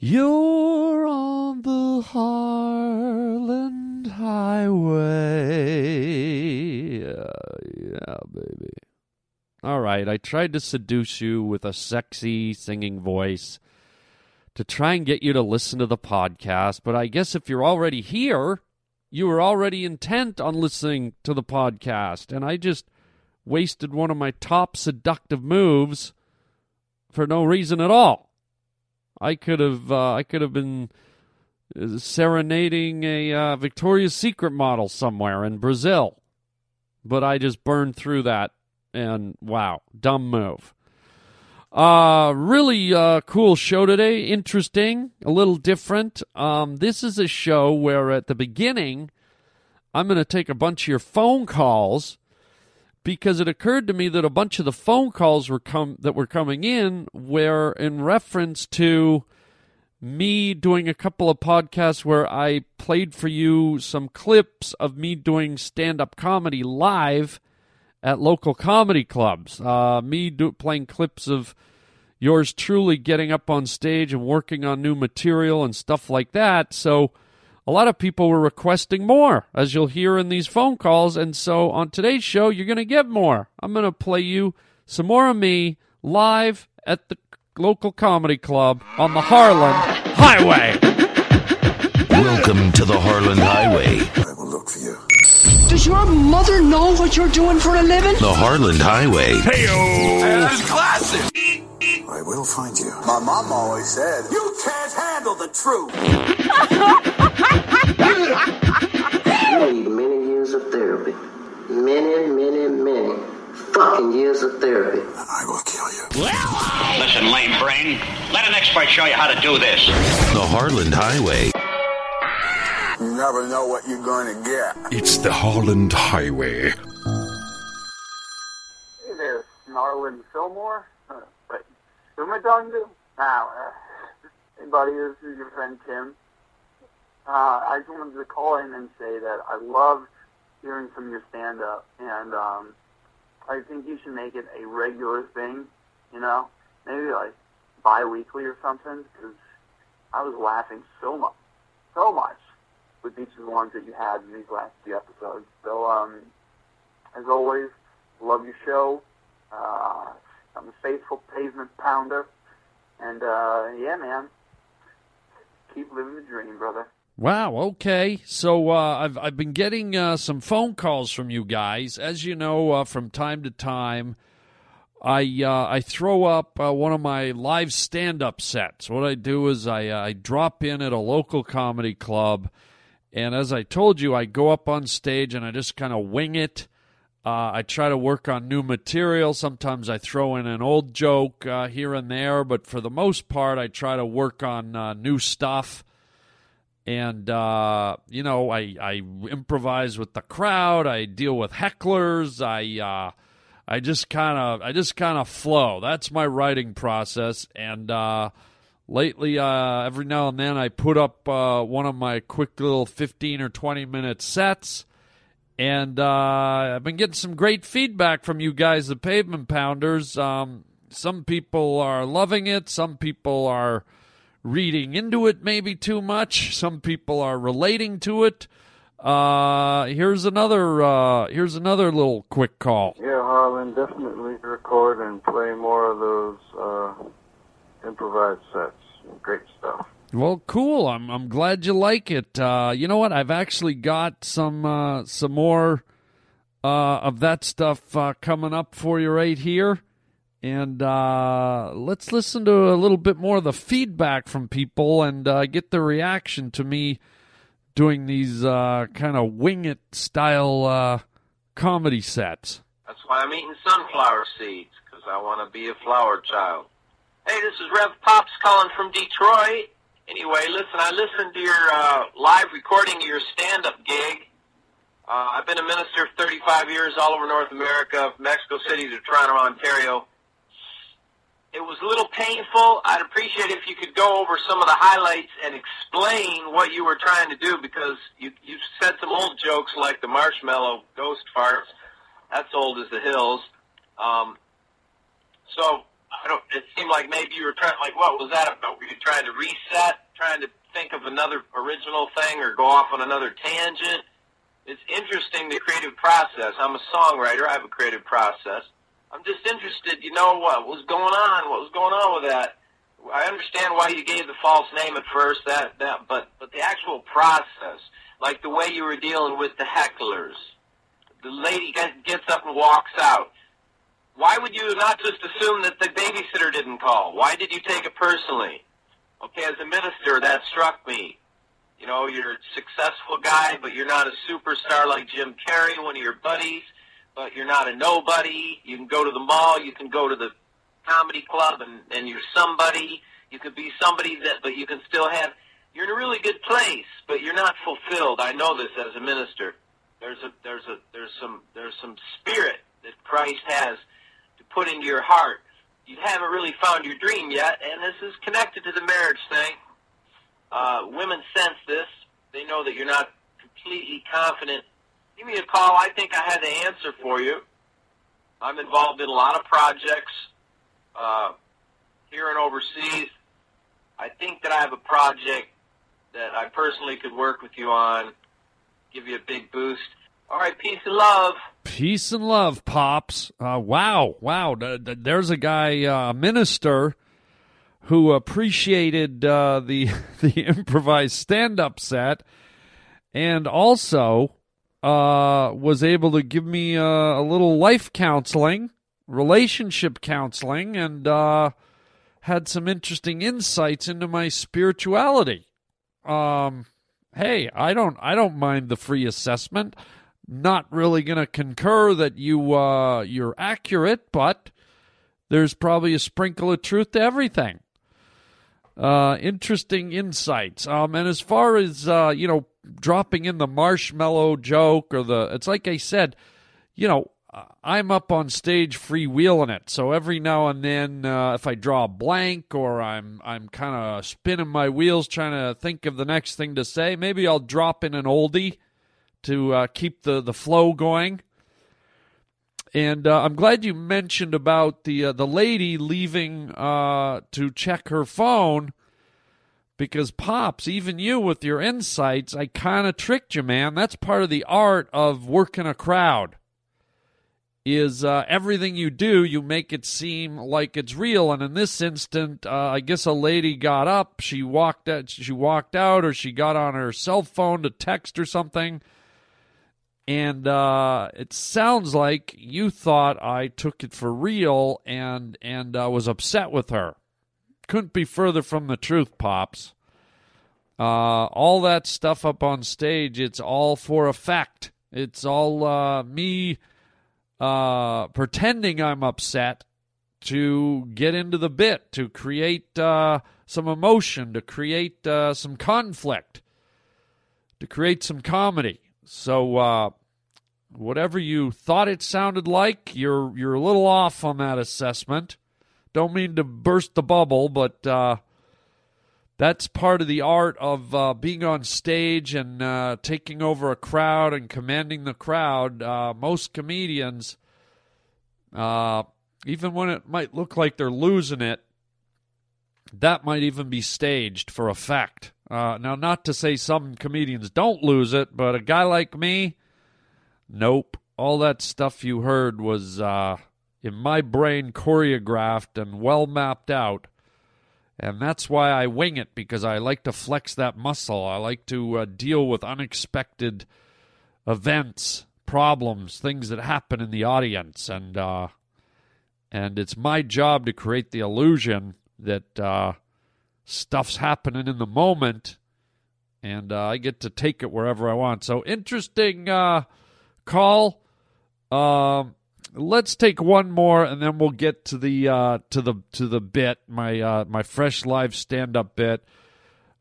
You're on the Harland Highway. Yeah, yeah, baby. All right, I tried to seduce you with a sexy singing voice to try and get you to listen to the podcast, but I guess if you're already here, you were already intent on listening to the podcast, and I just wasted one of my top seductive moves for no reason at all. I could have uh, I could have been uh, serenading a uh, Victoria's Secret model somewhere in Brazil, but I just burned through that, and wow, dumb move. Uh, really uh, cool show today. Interesting, a little different. Um, this is a show where at the beginning, I'm going to take a bunch of your phone calls because it occurred to me that a bunch of the phone calls were come that were coming in were in reference to me doing a couple of podcasts where I played for you some clips of me doing stand-up comedy live at local comedy clubs. Uh, me do, playing clips of yours truly getting up on stage and working on new material and stuff like that. So a lot of people were requesting more, as you'll hear in these phone calls. And so on today's show, you're going to get more. I'm going to play you some more of me live at the local comedy club on the Harland Highway. Welcome to the Harland Highway. I will look for you. Does your mother know what you're doing for a living? The Harland Highway. Hey, That's classic. I will find you. My mom always said, "You can't handle the truth." You need many years of therapy. Many, many, many fucking years of therapy. I will kill you. Listen, lame brain. Let an expert show you how to do this. The Harland Highway. You never know what you're going to get. It's the Harland Highway. Hey there, Snarlin Fillmore. Uh, wait, who am I talking to? Now, hey buddy, this is your friend Tim. Uh, I just wanted to call in and say that I love hearing of your stand-up, and um, I think you should make it a regular thing, you know? Maybe like bi-weekly or something, because I was laughing so much, so much with each of the ones that you had in these last few episodes. So, um, as always, love your show. Uh, I'm a faithful pavement pounder. And, uh, yeah, man, keep living the dream, brother. Wow. Okay. So uh, I've I've been getting uh, some phone calls from you guys. As you know, uh, from time to time, I uh, I throw up uh, one of my live stand up sets. What I do is I uh, I drop in at a local comedy club, and as I told you, I go up on stage and I just kind of wing it. I try to work on new material. Sometimes I throw in an old joke here and there, but for the most part, I try to work on new stuff. And uh, you know I, I improvise with the crowd. I deal with hecklers. I uh, i just kind of i just kind of flow. That's my writing process. And uh, lately uh, every now and then i put up uh, one of my quick little 15 or 20 minute sets and uh, i've been getting some great feedback from you guys the pavement pounders um, some people are loving it some people are reading into it maybe too much. Some people are relating to it. Uh, here's another. Uh, here's another little quick call. Yeah, Harland, definitely record and play more of those uh, improvised sets. Great stuff. Well, cool. I'm I'm glad you like it. Uh, you know what? I've actually got some uh, some more uh, of that stuff uh, coming up for you right here. And uh, let's listen to a little bit more of the feedback from people and uh, get the reaction to me doing these kind of wing it style comedy sets. That's why I'm eating sunflower seeds, because I want to be a flower child. Hey, this is Rev Pops calling from Detroit. Anyway, listen, I listened to your uh, live recording of your stand up gig. Uh, I've been a minister 35 years all over North America, Mexico City to Toronto, Ontario it was a little painful. I'd appreciate if you could go over some of the highlights and explain what you were trying to do because you you said some old jokes like the marshmallow ghost farts. That's old as the hills. Um, so I don't. It seemed like maybe you were trying. Like, what was that about? Were you trying to reset? Trying to think of another original thing, or go off on another tangent? It's interesting the creative process. I'm a songwriter. I have a creative process. I'm just interested. You know what was going on? What was going on with that? I understand why you gave the false name at first. That that, but but the actual process, like the way you were dealing with the hecklers, the lady gets up and walks out. Why would you not just assume that the babysitter didn't call? Why did you take it personally? Okay, as a minister, that struck me. You know, you're a successful guy, but you're not a superstar like Jim Carrey, one of your buddies, but you're not a nobody. You can go to the mall, you can go to the comedy club and, and you're somebody. You could be somebody that, but you can still have, you're in a really good place, but you're not fulfilled. I know this as a minister. There's a, there's a, there's some, there's some spirit that Christ has put into your heart. You haven't really found your dream yet, and this is connected to the marriage thing. Uh, women sense this. They know that you're not completely confident. Give me a call. I think I have the answer for you. I'm involved in a lot of projects uh, here and overseas. I think that I have a project that I personally could work with you on, give you a big boost. All right, peace and love. Peace and love, pops. Uh, wow, wow. There's a guy, uh, a minister, who appreciated uh, the the improvised stand up set, and also uh, was able to give me uh, a little life counseling, relationship counseling, and uh, had some interesting insights into my spirituality. Um, hey, I don't I don't mind the free assessment. Not really going to concur that you uh, you're accurate, but there's probably a sprinkle of truth to everything uh, interesting insights. Um, and as far as uh, you know, dropping in the marshmallow joke or the, it's like I said, you know, I'm up on stage freewheeling it. So every now and then, uh, if I draw a blank or I'm I'm kind of spinning my wheels trying to think of the next thing to say, maybe I'll drop in an oldie to uh, keep the the flow going. And uh, I'm glad you mentioned about the uh, the lady leaving uh, to check her phone because pops, even you with your insights, I kind of tricked you, man. That's part of the art of working a crowd. Is uh, everything you do, you make it seem like it's real. And in this instant, uh, I guess a lady got up, she walked out, she walked out, or she got on her cell phone to text or something and uh, it sounds like you thought I took it for real and and uh, was upset with her. Couldn't be further from the truth, pops. Uh, all that stuff up on stage, it's all for effect. It's all uh, me uh, pretending I'm upset to get into the bit, to create uh, some emotion, to create some conflict, to create some comedy. So uh, whatever you thought it sounded like, you're you're a little off on that assessment. Don't mean to burst the bubble, but uh, that's part of the art of uh, being on stage and uh, taking over a crowd and commanding the crowd. Uh, most comedians, uh, even when it might look like they're losing it, that might even be staged for effect. Uh, now, not to say some comedians don't lose it, but a guy like me, Nope. All that stuff you heard was uh, in my brain choreographed and well mapped out. And that's why I wing it because I like to flex that muscle. I like to uh, deal with unexpected events, problems, things that happen in the audience, and uh, and it's my job to create the illusion that uh, stuff's happening in the moment, and uh, I get to take it wherever I want. So interesting uh, call. Um, let's take one more, and then we'll get to the uh, to the to the bit my uh, my fresh live stand up bit.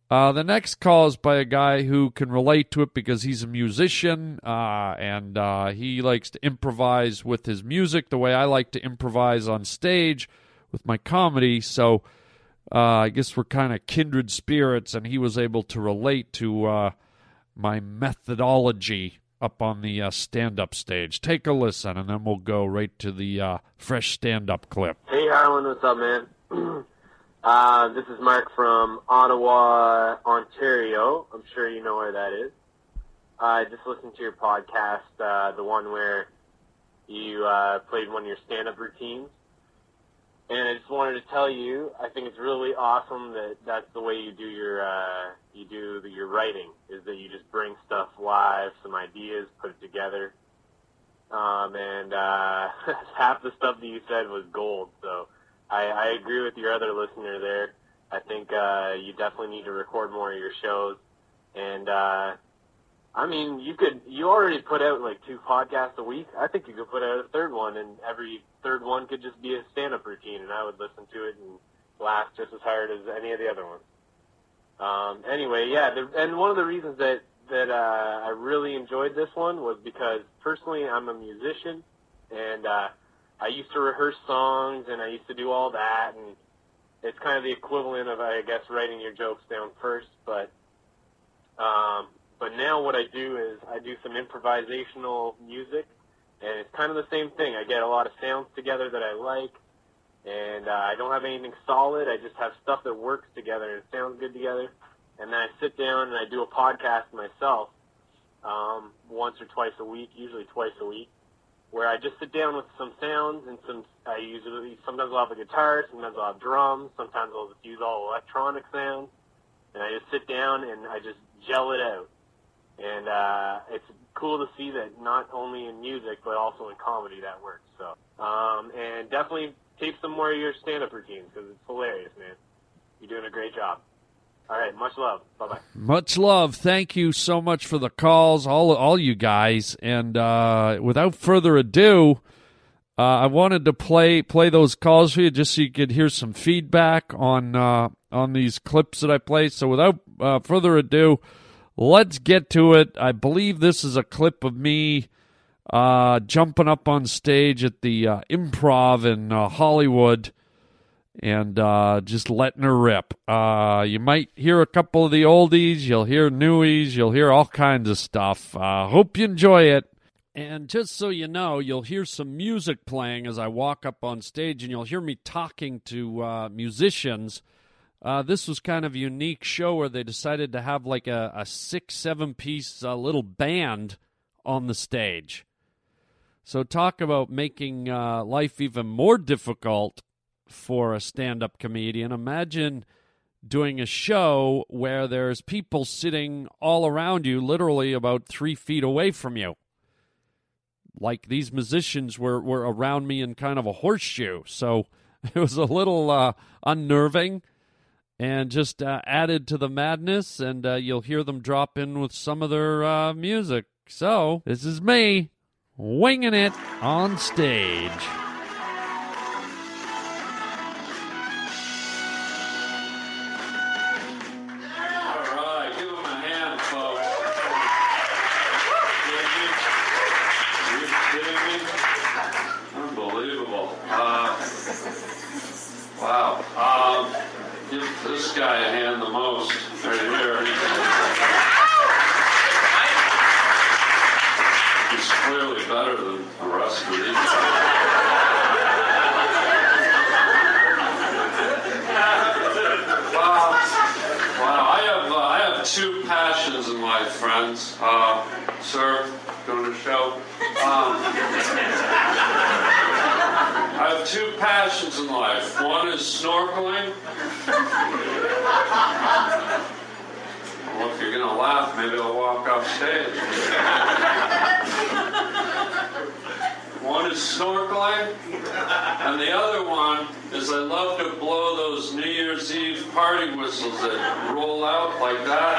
Uh, the next call is by a guy who can relate to it because he's a musician uh, and uh, he likes to improvise with his music the way I like to improvise on stage with my comedy. So uh, I guess we're kind of kindred spirits, and he was able to relate to uh, my methodology up on the uh, stand up stage. Take a listen, and then we'll go right to the uh, fresh stand up clip. Hey Harland, what's up, man? uh, this is Mark from Ottawa, Ontario. I'm sure you know where that is. I just listened to your podcast, uh, the one where you uh, played one of your stand-up routines, and I just wanted to tell you, I think it's really awesome that that's the way you do your uh, you do the, your writing is that you just bring stuff live, some ideas, put it together, um, and uh, half the stuff that you said was gold. So I, I agree with your other listener there. I think uh, you definitely need to record more of your shows, and uh, I mean, you could you already put out like two podcasts a week. I think you could put out a third one, and every third one could just be a stand-up routine, and I would listen to it and laugh just as hard as any of the other ones. Um, anyway, yeah, the, and one of the reasons that that uh, I really enjoyed this one was because personally I'm a musician, and uh, I used to rehearse songs, and I used to do all that, and it's kind of the equivalent of I guess writing your jokes down first, but um, but now what I do is I do some improvisational music, and it's kind of the same thing. I get a lot of sounds together that I like, and uh, I don't have anything solid. I just have stuff that works together and sounds good together. And then I sit down and I do a podcast myself um, once or twice a week, usually twice a week, where I just sit down with some sounds and some. I usually sometimes I'll have a guitar, sometimes I'll have drums, sometimes I'll just use all electronic sounds, and I just sit down and I just gel it out and uh, it's cool to see that not only in music but also in comedy that works. So, um, and definitely tape some more of your stand-up routines because it's hilarious, man. You're doing a great job. All right, much love. Bye bye. Much love. Thank you so much for the calls, all all you guys. And uh, without further ado, uh, I wanted to play play those calls for you just so you could hear some feedback on uh, on these clips that I play. So without uh, further ado. Let's get to it. I believe this is a clip of me uh, jumping up on stage at the uh, improv in uh, Hollywood and uh, just letting her rip. Uh, you might hear a couple of the oldies, you'll hear newies, you'll hear all kinds of stuff. Uh, hope you enjoy it. And just so you know, you'll hear some music playing as I walk up on stage, and you'll hear me talking to musicians uh, this was kind of a unique show where they decided to have like a, a six, seven piece uh, little band on the stage. So, talk about making uh, life even more difficult for a stand up comedian. Imagine doing a show where there's people sitting all around you, literally about three feet away from you. Like these musicians were, were around me in kind of a horseshoe. So, it was a little uh, unnerving and just uh, added to the madness, and uh, you'll hear them drop in with some of their uh, music. So, this is me winging it on stage. Uh, sir, doing a show. Um, I have two passions in life. One is snorkeling. Well, if you're going to laugh, maybe I'll walk off stage. one is snorkeling, and the other one is I love to blow those New Year's Eve party whistles that roll out like that.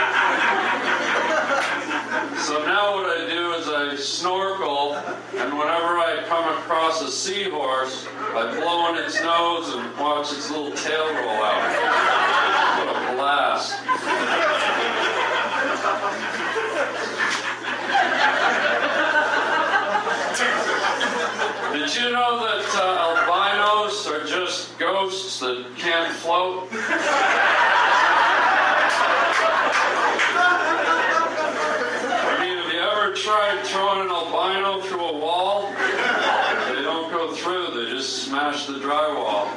So now what I do is I snorkel, and whenever I come across a seahorse, I blow in its nose and watch its little tail roll out. What a blast. Did you know that uh, ghosts that can't float. I mean, have you ever tried throwing an albino through a wall? They don't go through, they just smash the drywall.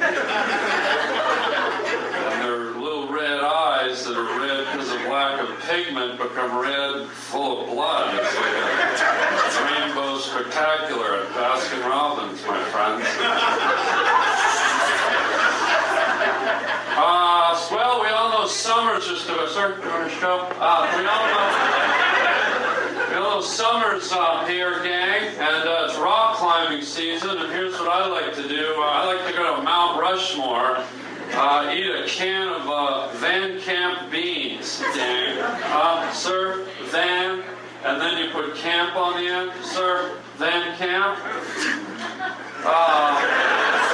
And their little red eyes that are red because of lack of pigment become red, full of blood. It's like a rainbow spectacular at Baskin Robbins, my friends. Uh, well, we all know summer's just a sir. You want show? Uh, we all know. We all know summer's uh, here, gang, and uh, it's rock climbing season. And here's what I like to do: uh, I like to go to Mount Rushmore. Uh, eat a can of uh, Van Camp beans, gang. Uh, sir, Van, and then you put camp on the end, sir. Van Camp. Uh,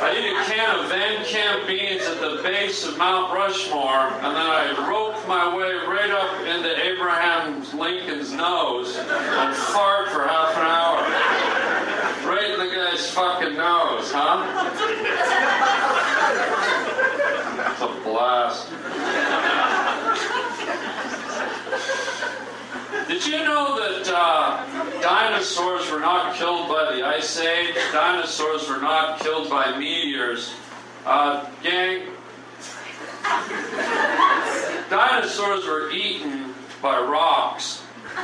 I eat a can of Van Camp beans at the base of Mount Rushmore, and then I rope my way right up into Abraham Lincoln's nose and fart for half an hour. Right in the guy's fucking nose, huh? It's a blast. Did you know that uh, dinosaurs were not killed by the Ice Age? Dinosaurs were not killed by meteors. Uh, gang, dinosaurs were eaten by rocks. Uh,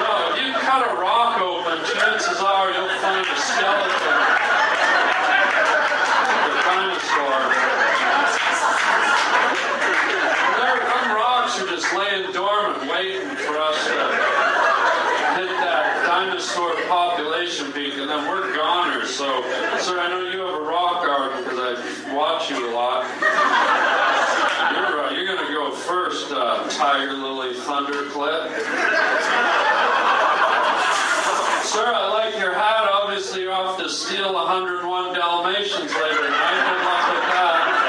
no, if you cut a rock open, chances are you'll find a skeleton of a dinosaur. There, them rocks are just laying dormant, waiting for us to hit that dinosaur peak, and then we're goners. So, sir, I know you have a rock garden because I watch you a lot. You're, uh, you're going to go first, uh, Tiger Lily Thunderclip. Sir, I like your hat. Obviously, you're off to steal 101 Dalmatians later tonight. Good luck with that.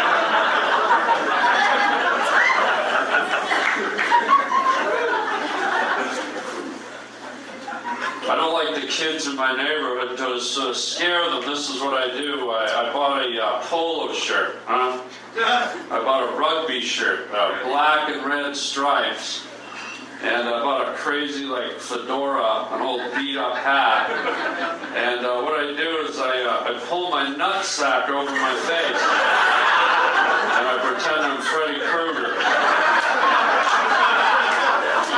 I don't like the kids in my neighborhood to uh, scare them. This is what I do. I, I bought a uh, polo shirt. Huh? I bought a rugby shirt, uh, black and red stripes. And I bought a crazy like fedora, an old beat up hat. And uh, what I do is I, uh, I pull my nutsack over my face. And I pretend I'm Freddy Krueger.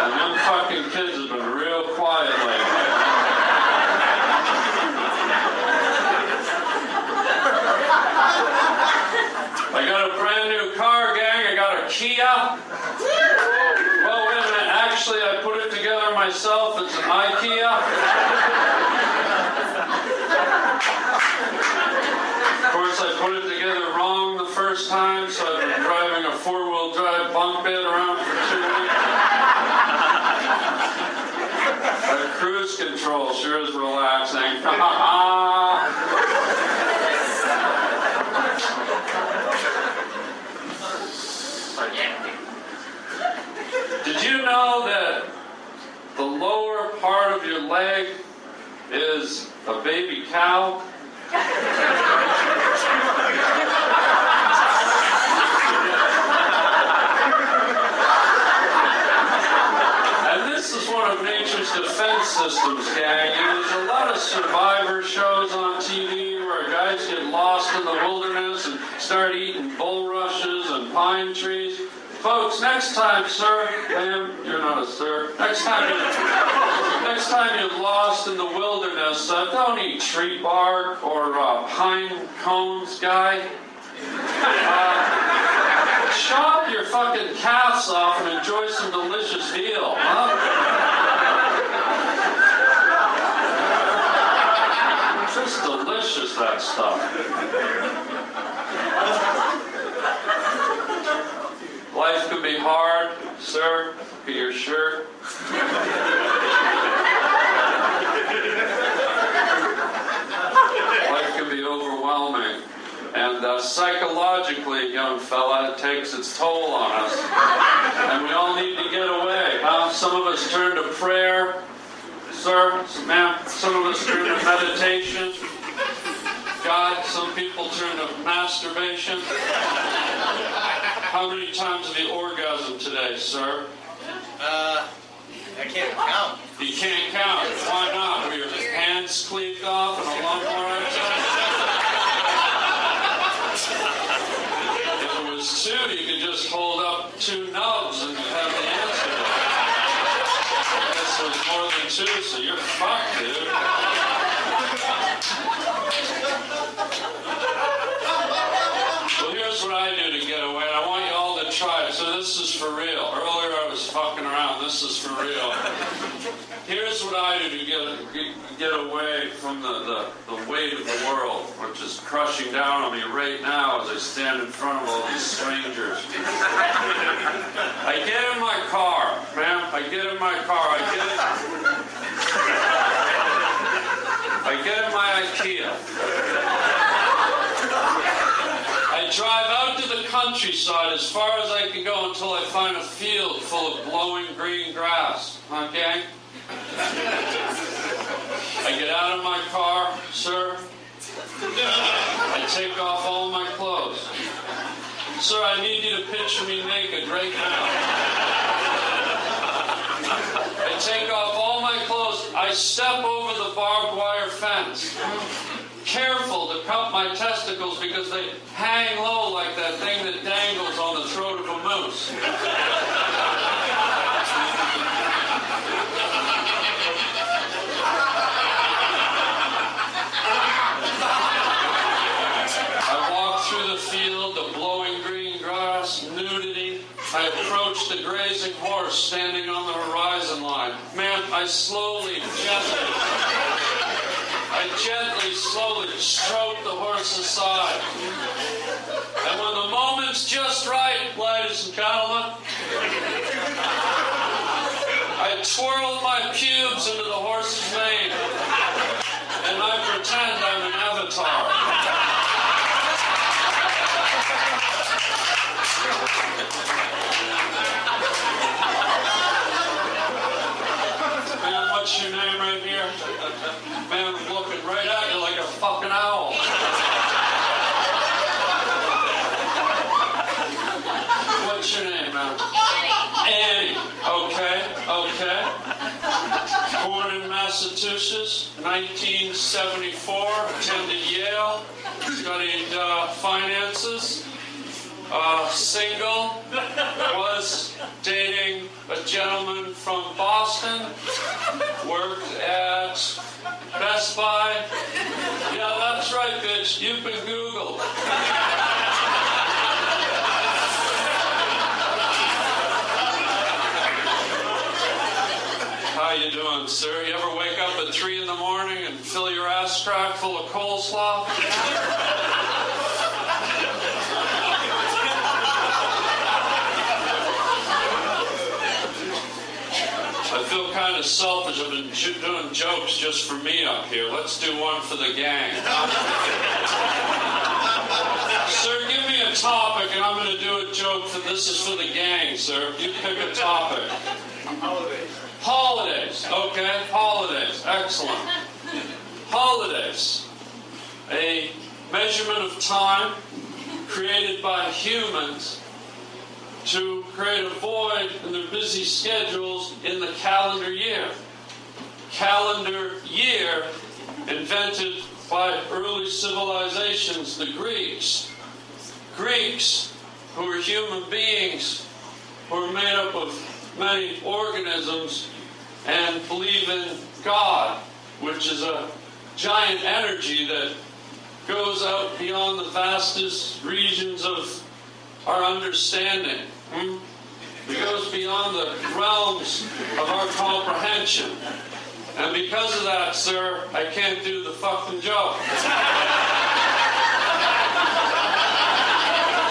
And them fucking kids have been real quiet lately. I got a brand new car, gang. I got a Kia. Well, wait a minute. Actually, I put it together myself. It's an IKEA. Of course, I put it together wrong the first time, so I've been driving a four-wheel drive bunk bed around for two weeks. That cruise control sure is relaxing. Did you know that the lower part of your leg is a baby cow? And this is one of nature's defense systems, gang. There's a lot of survivor shows on TV where guys get lost in the wilderness and start eating bulrushes trees. Folks, next time, sir, ma'am, you're not a sir. Next time, you, next time you're lost in the wilderness, uh, don't eat tree bark or uh, pine cones, guy. Uh, chop your fucking calves off and enjoy some delicious veal, huh? Just delicious, that stuff. Be hard, sir. At your shirt. Life can be overwhelming. And uh, psychologically, young fella, it takes its toll on us. And we all need to get away. Some of us turn to prayer, sir, ma'am. Some of us turn to meditation. God, some people turn to masturbation. How many times have you orgasmed today, sir? Uh, I can't count. You can't count. Why not? Were your hands cleaved off in a lumbar exercise? is two. You can just hold up two nubs and you have the answer. I guess there's more than two, so you're fucked, dude. This is for real. Here's what I do to get get away from the, the, the weight of the world, which is crushing down on me right now as I stand in front of all these strangers. I get in my car, man. I get in my car. I get I get in my IKEA. Drive out to the countryside as far as I can go until I find a field full of glowing green grass. Okay? I get out of my car, sir. I take off all my clothes. Sir, I need you to picture me naked right now. I take off all my clothes. I step over the barbed wire fence. Careful to cut my testicles because they hang low like that thing that dangles on the throat of a moose. I walk through the field, of blowing green grass, nudity. I approach the grazing horse standing on the horizon line. Man, I slowly, gently, I gently, slowly stroke the horse aside. And when the moment's just right, ladies and gentlemen, I twirl my pubes into the horse's mane, and I pretend I'm an avatar. Man, what's your name right here? Man, I'm looking right at you like a fucking owl. What's your name, man? Annie. Okay, okay. Born in Massachusetts, 1974. Attended Yale. Studied uh, finances. Uh, single. Was dating a gentleman from Boston. Worked at Best Buy. Yeah, that's right, bitch. You've been Googled. How you doing, sir? You ever wake up at three in the morning and fill your ass crack full of coleslaw? I feel kind of selfish. I've been doing jokes just for me up here. Let's do one for the gang. sir, give me a topic and I'm going to do a joke for this is for the gang, sir. You pick a topic. Holidays. Holidays. Okay, holidays. Excellent. Holidays. A measurement of time created by humans to create a void in their busy schedules in the calendar year. Calendar year invented by early civilizations, the Greeks. Greeks, who were human beings, who were made up of many organisms and believe in God, which is a giant energy that goes out beyond the vastest regions of our understanding. Hmm? It goes beyond the realms of our comprehension. And because of that, sir, I can't do the fucking joke.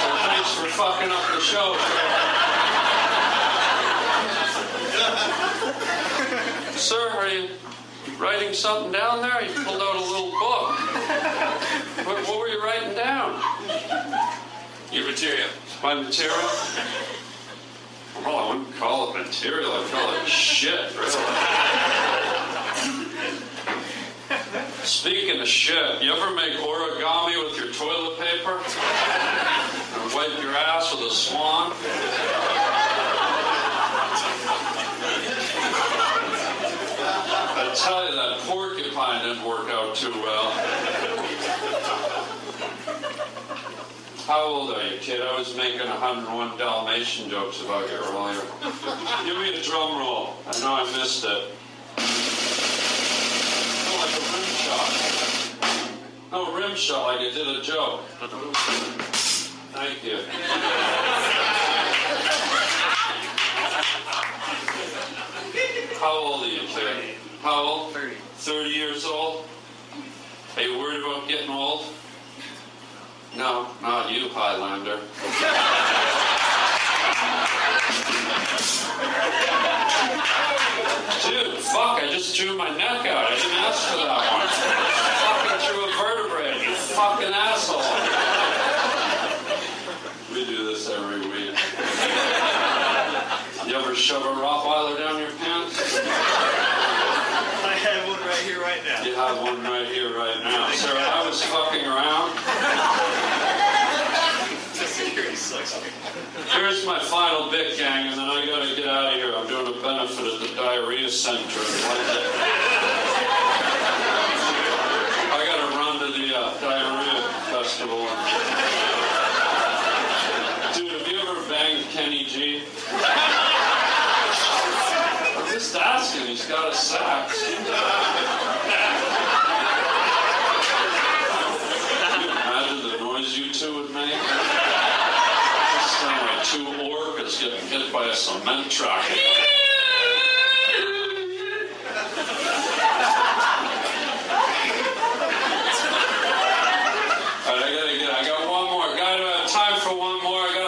So thanks for fucking up the show, sir. Sir, writing something down there? You pulled out a little book. What, what were you writing down? Your material. My material? Well, I wouldn't call it material. I'd call it shit, really. Speaking of shit, you ever make origami with your toilet paper? Or wipe your ass with a swan? I tell you, that porcupine didn't work out too well. How old are you, kid? I was making 101 Dalmatian jokes about you earlier. Give me a drum roll. I know I missed it. Oh, like a rim shot. No, rim shot, like I did a joke. Thank you. How old are you, kid? How old? 30. 30 years old? Are you worried about getting old? No, not you, Highlander. Dude, fuck, I just drew my neck out. I didn't ask for that one. fucking drew a vertebrae, you fucking asshole. We do this every week. You ever shove a Rottweiler down your pants? I have one right here right now. You have one right now. Sir, I was fucking around. Sucks. Here's my final bit, gang, and then I gotta get out of here. I'm doing a benefit at the Diarrhea Center. I gotta run to the uh, Diarrhea Festival. Dude, have you ever banged Kenny G? I'm just asking. He's got a sax. Can you imagine the noise you two would make? Just sound like two orcas getting hit by a cement truck. Alright, I gotta get, I got one more. Got to have time for one more. I got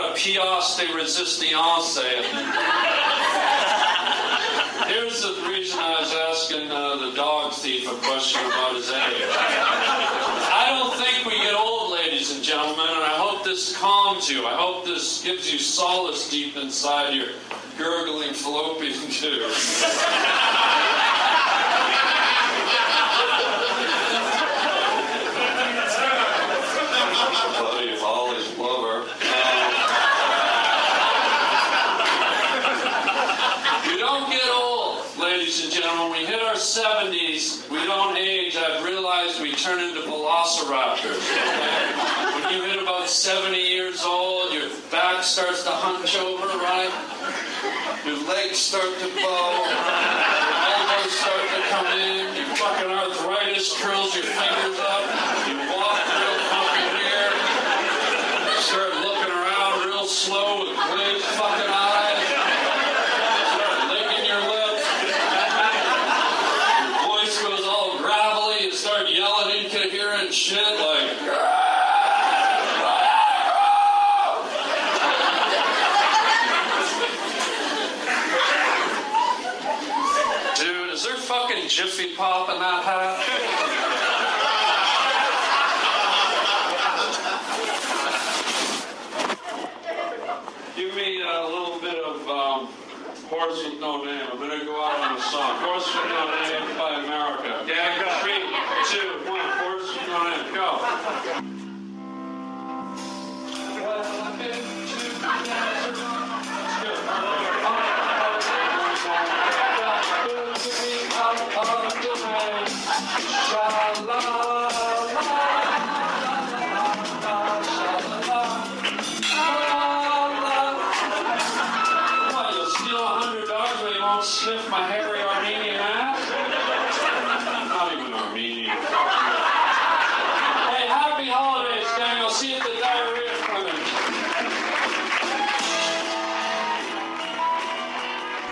a pièce de resistance. Here's the reason I was asking uh, the dog thief a question about his age. I don't think we get old, ladies and gentlemen, and I hope this calms you. I hope this gives you solace deep inside your gurgling fallopian tube. Buddy Holly's lover. We don't get old, ladies and gentlemen. We hit our 70s. We don't age. I've turn into velociraptors. When you hit about 70 years old, your back starts to hunch over, right? Your legs start to bow. Your elbows start to come in. Your fucking arthritis curls your fingers up. You walk real funky here. Start looking around real slow with glazed fucking eyes. Start licking your lips. Your voice goes all gravelly. You start yelling incoherent shit like. Dude, is there fucking Jiffy Pop in that? Give me a little bit of um, Horse with No Name. I'm going to go out on a song. Horse with No Name by America. Gang, three, two, one. Horse with No Name. Go. What,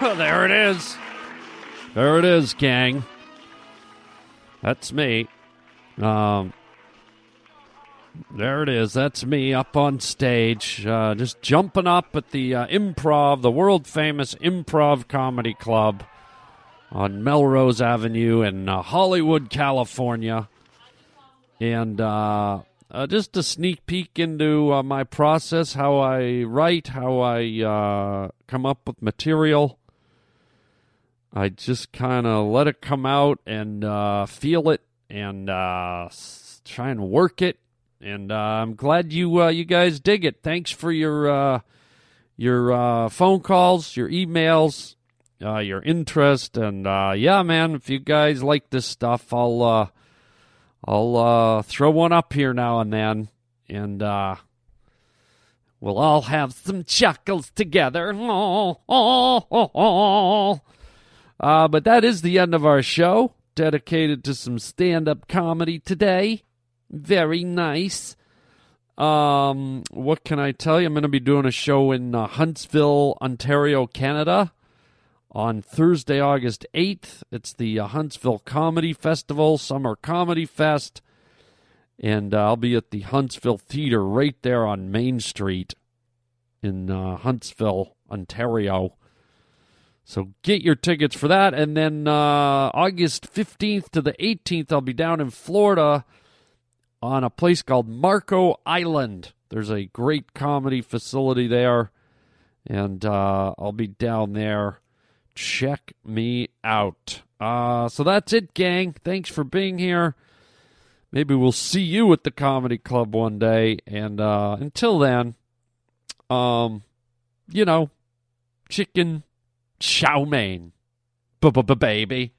there it is. There it is, gang. That's me. Um, there it is. That's me up on stage, uh, just jumping up at the uh, improv, the world famous improv comedy club on Melrose Avenue in uh, Hollywood, California. And uh, uh, just a sneak peek into uh, my process, how I write, how I come up with material. I just kind of let it come out and uh, feel it and uh, try and work it. And uh, I'm glad you uh, you guys dig it. Thanks for your uh, your uh, phone calls, your emails, your interest, and yeah, man. If you guys like this stuff, I'll I'll throw one up here now and then. And We'll all have some chuckles together. Oh, oh, oh, oh. Uh, but that is the end of our show, dedicated to some stand up comedy today. Very nice. Um, what can I tell you? I'm going to be doing a show in uh, Huntsville, Ontario, Canada on Thursday, August 8th. It's the uh, Huntsville Comedy Festival, Summer Comedy Fest. And uh, I'll be at the Huntsville Theater right there on Main Street in uh, Huntsville, Ontario. So get your tickets for that. And then uh, August 15th to the 18th, I'll be down in Florida on a place called Marco Island. There's a great comedy facility there. And uh, I'll be down there. Check me out. Uh, so that's it, gang. Thanks for being here. Maybe we'll see you at the comedy club one day. And uh, until then, um, you know, chicken chow mein, baby.